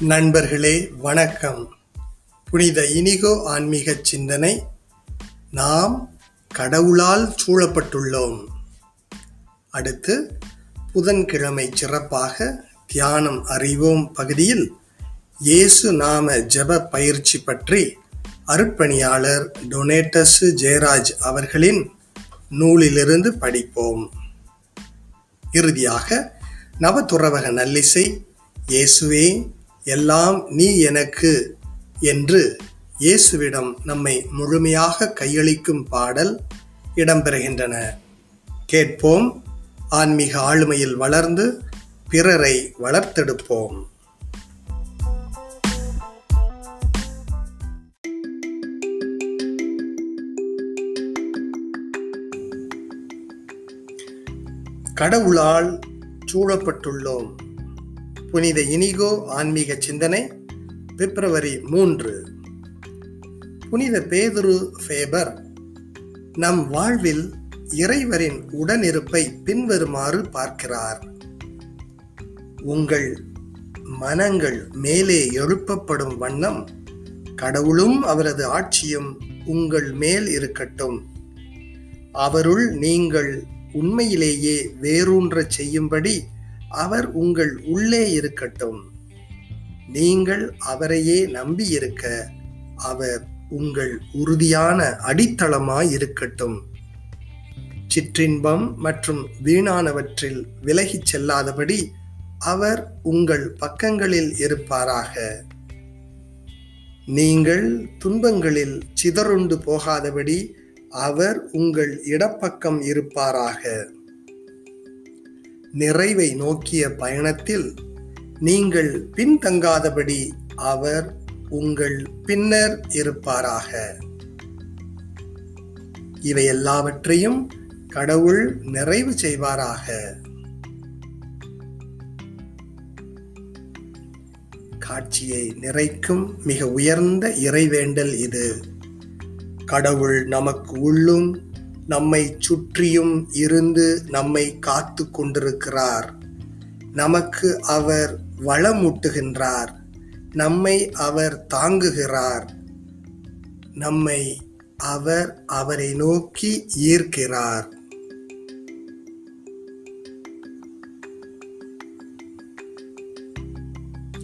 நண்பர்களே வணக்கம். புனித இனிகோ ஆன்மீக சிந்தனை. நாம் கடவுளால் சூழப்பட்டுள்ளோம். அடுத்து புதன்கிழமை சிறப்பாக தியானம் அறிவோம் பகுதியில் இயேசு நாம ஜெப பயிற்சி பற்றி அருட்பணியாளர் டொனேட்டஸ் ஜெயராஜ் அவர்களின் நூலிலிருந்து படிப்போம். இறுதியாக நவதுறவக நல்லிசை இயேசுவே எல்லாம் நீ எனக்கு என்று இயேசுவிடம் நம்மை முழுமையாக கையளிக்கும் பாடல் இடம்பெறுகின்றன. கேட்போம். ஆன்மீக ஆளுமையில் வளர்ந்து பிறரை வளர்த்தெடுப்போம். கடவுளால் சூழப்பட்டுள்ளோம். புனித இனிகோ ஆன்மீக சிந்தனை பிப்ரவரி மூன்று. புனித பேதுரு ஃபேபர் நம் வாழ்வில் இறைவரின் உடனிருப்பை பின்வருமாறு பார்க்கிறார். உங்கள் மனங்கள் மேலே எழுப்பப்படும் வண்ணம் கடவுளும் அவரது ஆட்சியும் உங்கள் மேல் இருக்கட்டும். அவருள் நீங்கள் உண்மையிலேயே வேரூன்ற செய்யும்படி அவர் உங்கள் உள்ளே இருக்கட்டும். நீங்கள் அவரையே நம்பியிருக்க அவர் உங்கள் உறுதியான அடித்தளமாய் இருக்கட்டும். சிற்றின்பம் மற்றும் வீணானவற்றில் விலகிச் செல்லாதபடி அவர் உங்கள் பக்கங்களில் இருப்பாராக. நீங்கள் துன்பங்களில் சிதறுண்டு போகாதபடி அவர் உங்கள் இடப்பக்கம் இருப்பாராக. நிறைவை நோக்கிய பயணத்தில் நீங்கள் பின்தங்காதபடி அவர் உங்கள் பின்னர் இருப்பாராக. இவை எல்லாவற்றையும் கடவுள் நிறைவு செய்வாராக. காட்சியை நிறைக்கும் மிக உயர்ந்த இறைவேண்டல் இது. கடவுள் நமக்கு உள்ளும் நம்மை சுற்றியும் இருந்து நம்மை காத்து கொண்டிருக்கிறார். நமக்கு அவர் வளமூட்டுகின்றார். நம்மை அவர் தாங்குகிறார். நம்மை அவர் அவரை நோக்கி ஈர்க்கிறார்.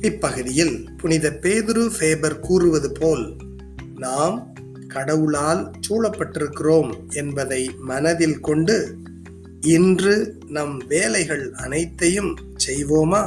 இப்பகுதியில் புனித பேதுரு ஃபேபர் கூறுவது போல் நாம் கடவுளால் சூழப்பட்டிருக்கிறோம் என்பதை மனதில் கொண்டு இன்று நம் வேலைகள் அனைத்தையும் செய்வோமா?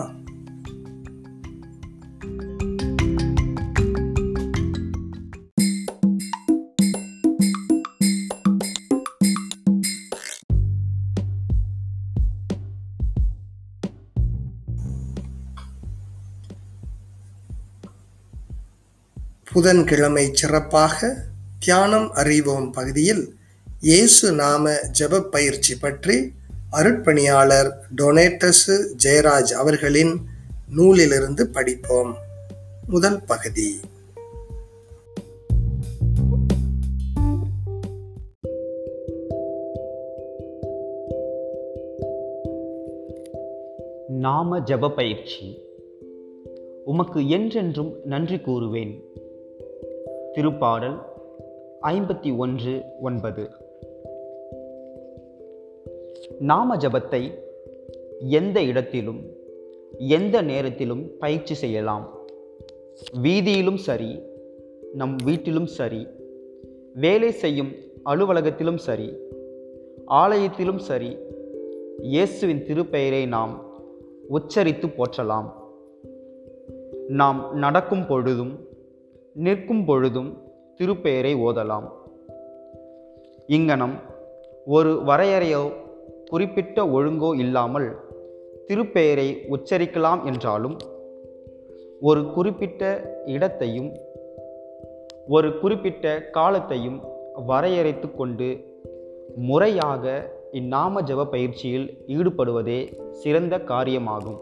புதன்கிழமை சிறப்பாக தியானம் அறிவோம் பகுதியில் இயேசு நாம ஜெப பயிற்சி பற்றி அருட்பணியாளர் டொனேட்டஸ் ஜெயராஜ் அவர்களின் நூலிலிருந்து படிப்போம். முதல் பகுதி. நாம ஜப பயிற்சி. உமக்கு என்றென்றும் நன்றி கூறுவேன். திருப்பாடல் ஐம்பத்தி ஒன்று ஒன்பது. நாம ஜபத்தை எந்த இடத்திலும் எந்த நேரத்திலும் பயிற்சி செய்யலாம். வீதியிலும் சரி நம் வீட்டிலும் சரி வேலை செய்யும் அலுவலகத்திலும் சரி ஆலயத்திலும் சரி இயேசுவின் திருப்பெயரை நாம் உச்சரித்து போற்றலாம். நாம் நடக்கும் பொழுதும் நிற்கும் பொழுதும் திருப்பெயரை ஓதலாம். இங்கனம் ஒரு வரையறையோ குறிப்பிட்ட ஒழுங்கோ இல்லாமல் திருப்பெயரை உச்சரிக்கலாம் என்றாலும் ஒரு குறிப்பிட்ட இடத்தையும் ஒரு குறிப்பிட்ட காலத்தையும் வரையறைத்து கொண்டு முறையாக இந்நாம ஜப பயிற்சியில் ஈடுபடுவதே சிறந்த காரியமாகும்.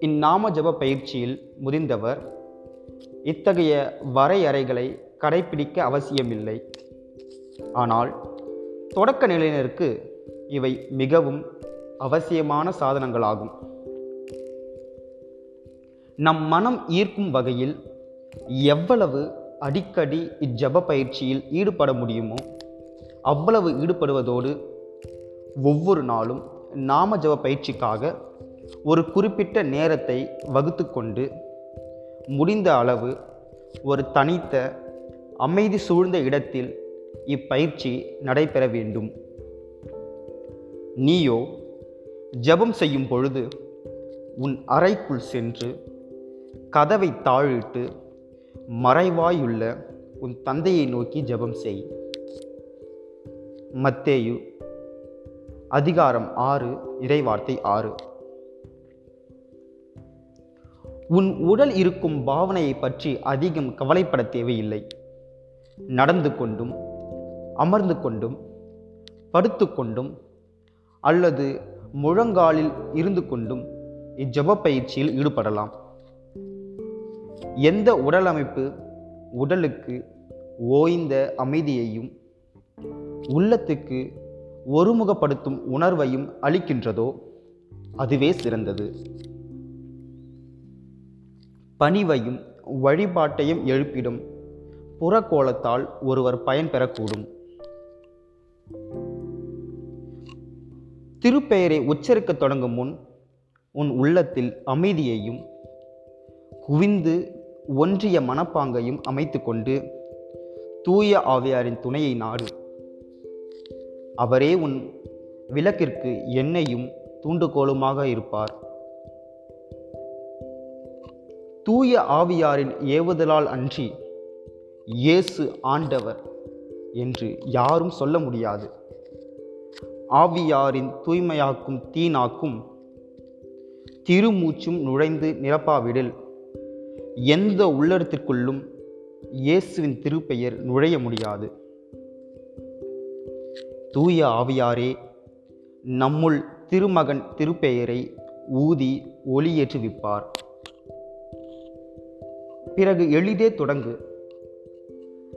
இந்நாம ஜப பயிற்சியில் முதிர்ந்தவர் இத்தகைய வரையறைகளை கடைபிடிக்க அவசியமில்லை. ஆனால் தொடக்க நிலையினருக்கு இவை மிகவும் அவசியமான சாதனங்களாகும். நம் மனம் ஈர்க்கும் வகையில் எவ்வளவு அடிக்கடி இஜப பயிற்சியில் ஈடுபட முடியுமோ அவ்வளவு ஈடுபடுவதோடு ஒவ்வொரு நாளும் நாம ஜப பயிற்சிக்காக ஒரு குறிப்பிட்ட நேரத்தை வகுத்து கொண்டு முடிந்த அளவு ஒரு தனித்த அமைதி சூழ்ந்த இடத்தில் இப்பயிற்சி நடைபெற வேண்டும். நீயோ ஜெபம் செய்யும் பொழுது உன் அறைக்குள் சென்று கதவை தாழிட்டு மறைவாயுள்ள உன் தந்தையை நோக்கி ஜெபம் செய். மத்தேயு அதிகாரம் ஆறு இறைவார்த்தை ஆறு. உன் உடல் இருக்கும் பாவனையை பற்றி அதிகம் கவலைப்பட தேவையில்லை. நடந்து கொண்டும் அமர்ந்து கொண்டும் படுத்துக்கொண்டும் அல்லது முழங்காலில் இருந்து கொண்டும் இஜப பயிற்சியில் ஈடுபடலாம். எந்த உடல் அமைப்பு உடலுக்கு ஓய்ந்த அமைதியையும் உள்ளத்துக்கு ஒருமுகப்படுத்தும் உணர்வையும் அளிக்கின்றதோ அதுவே சிறந்தது. பணிவையும் வழிபாட்டையும் எழுப்பிடும். புறக்கோலத்தால் ஒருவர் பயன் பெறக்கூடும். திருப்பெயரை உச்சரிக்கத் தொடங்கும் முன் உன் உள்ளத்தில் அமைதியையும் குவிந்து ஒன்றிய மனப்பாங்கையும் அமைத்துக்கொண்டு தூய ஆவியாரின் துணையை நாடு. அவரே உன் விளக்கிற்கு எண்ணெயும் தூண்டுகோலுமாக இருப்பார். தூய ஆவியாரின் ஏவுதலால் அன்றி இயேசு ஆண்டவர் என்று யாரும் சொல்ல முடியாது. ஆவியாரின் தூய்மையாக்கும் தீனாக்கும் திருமூச்சும் நுழைந்து நிரப்பாவிடில் எந்த உள்ளடத்திற்குள்ளும் இயேசுவின் திருப்பெயர் நுழைய முடியாது. தூய ஆவியாரே நம்முள் திருமகன் திருப்பெயரை ஊதி ஒளியேற்றுவிப்பார். பிறகு எளிதே தொடங்கு.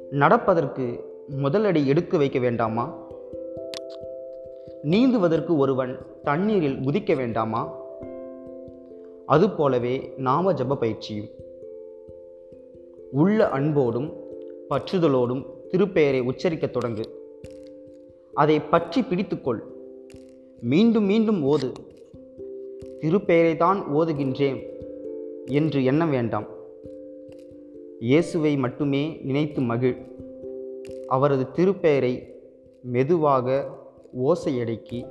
நடப்பதற்கு முதலடி எடுத்து வைக்க வேண்டாமா? நீந்துவதற்கு ஒருவன் தண்ணீரில் குதிக்க வேண்டாமா? அதுபோலவே நாம ஜப பயிற்சியும். உள்ள அன்போடும் பற்றுதலோடும் திருப்பெயரை உச்சரிக்கத் தொடங்கு. அதை பற்றி பிடித்துக்கொள். மீண்டும் மீண்டும் ஓது. திருப்பெயரை தான் ஓதுகின்றேன் என்று எண்ண வேண்டாம். இயேசுவை மட்டுமே நினைத்து மகிழ். அவரது திருப்பெயரை மெதுவாக ஓசையடக்கி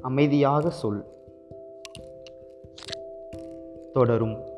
அமைதியாக சொல். தொடரும்.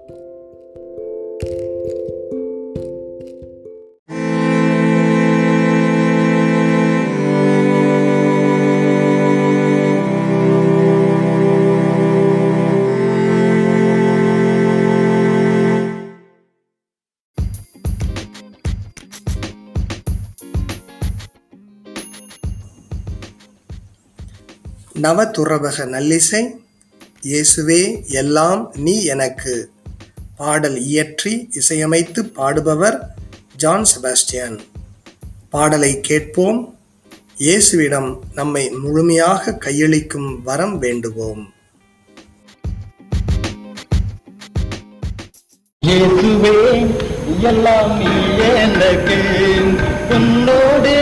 நவதுறவக நல்லிசை இயேசுவே எல்லாம் நீ எனக்கு பாடல் இயற்றி இசையமைத்து பாடுபவர் ஜான் செபாஸ்டியன். பாடலை கேட்போம். இயேசுவிடம் நம்மை முழுமையாக கையளிக்கும் வரம் வேண்டுவோம். இயேசுவே எல்லாம் நீ எனக்கு. உன்னோடு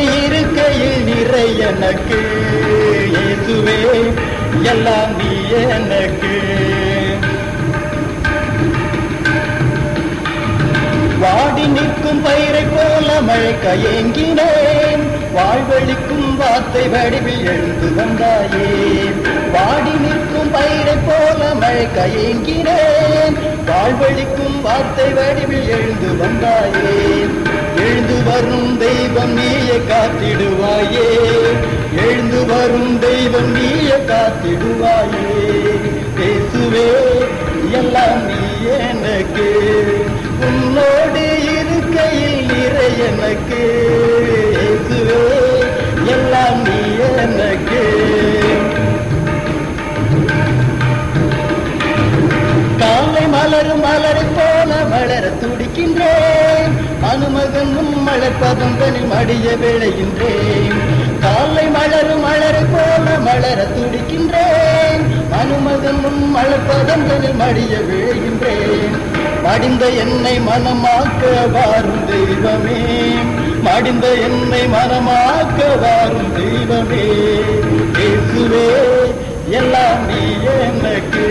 இருக்கையில் நிறை எனக்கு. இயேசுவே எல்லாம் நீ எனக்கு. வாடி நிற்கும் பயிரை போல மழை கயங்கினேன். வாழ்வழிக்கும் வார்த்தை வடிவில் எழுந்து வந்தாயே. வாடி நிற்கும் பயிரை போல மழை கயங்கினேன். வாழ்வழிக்கும் வார்த்தை வடிவில் எழுந்து வந்தாயே. எழுந்து வரும் தெய்வம் காத்திடுவாயே. எழுந்து வரும் தெய்வம் நீயே காத்திடுவாயே. பேசுவே எல்லாம் நீ எனக்கு. உன்னோடு இருக்கையில் நிறை எனக்கு. பேசுவே எல்லாம் நீ எனக்கு. காலை மலரும் மலரை போல வளர துடிக்கின்றேன் மனுமகன் முன் மலர்பதந்தனில் மடிய விளைகின்றேன் காலை மலரும் மலரை போல மலர துடிக்கின்றேன். மனுமகன் முன் மலர்பதந்தனில் மடிய விளைகின்றேன் மடிந்த என்னை மனமாக்க வாரும் தெய்வமே. மடிந்த என்னை மனமாக்க வாரும் தெய்வமே. இயேசுவே எல்லாம் நீ எனக்கு.